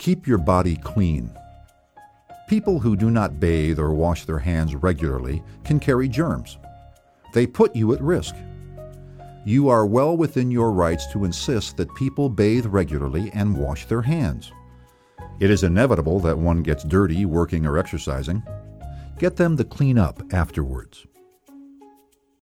Keep your body clean. People who do not bathe or wash their hands regularly can carry germs. They put you at risk. You are well within your rights to insist that people bathe regularly and wash their hands. It is inevitable that one gets dirty working or exercising. Get them to clean up afterwards.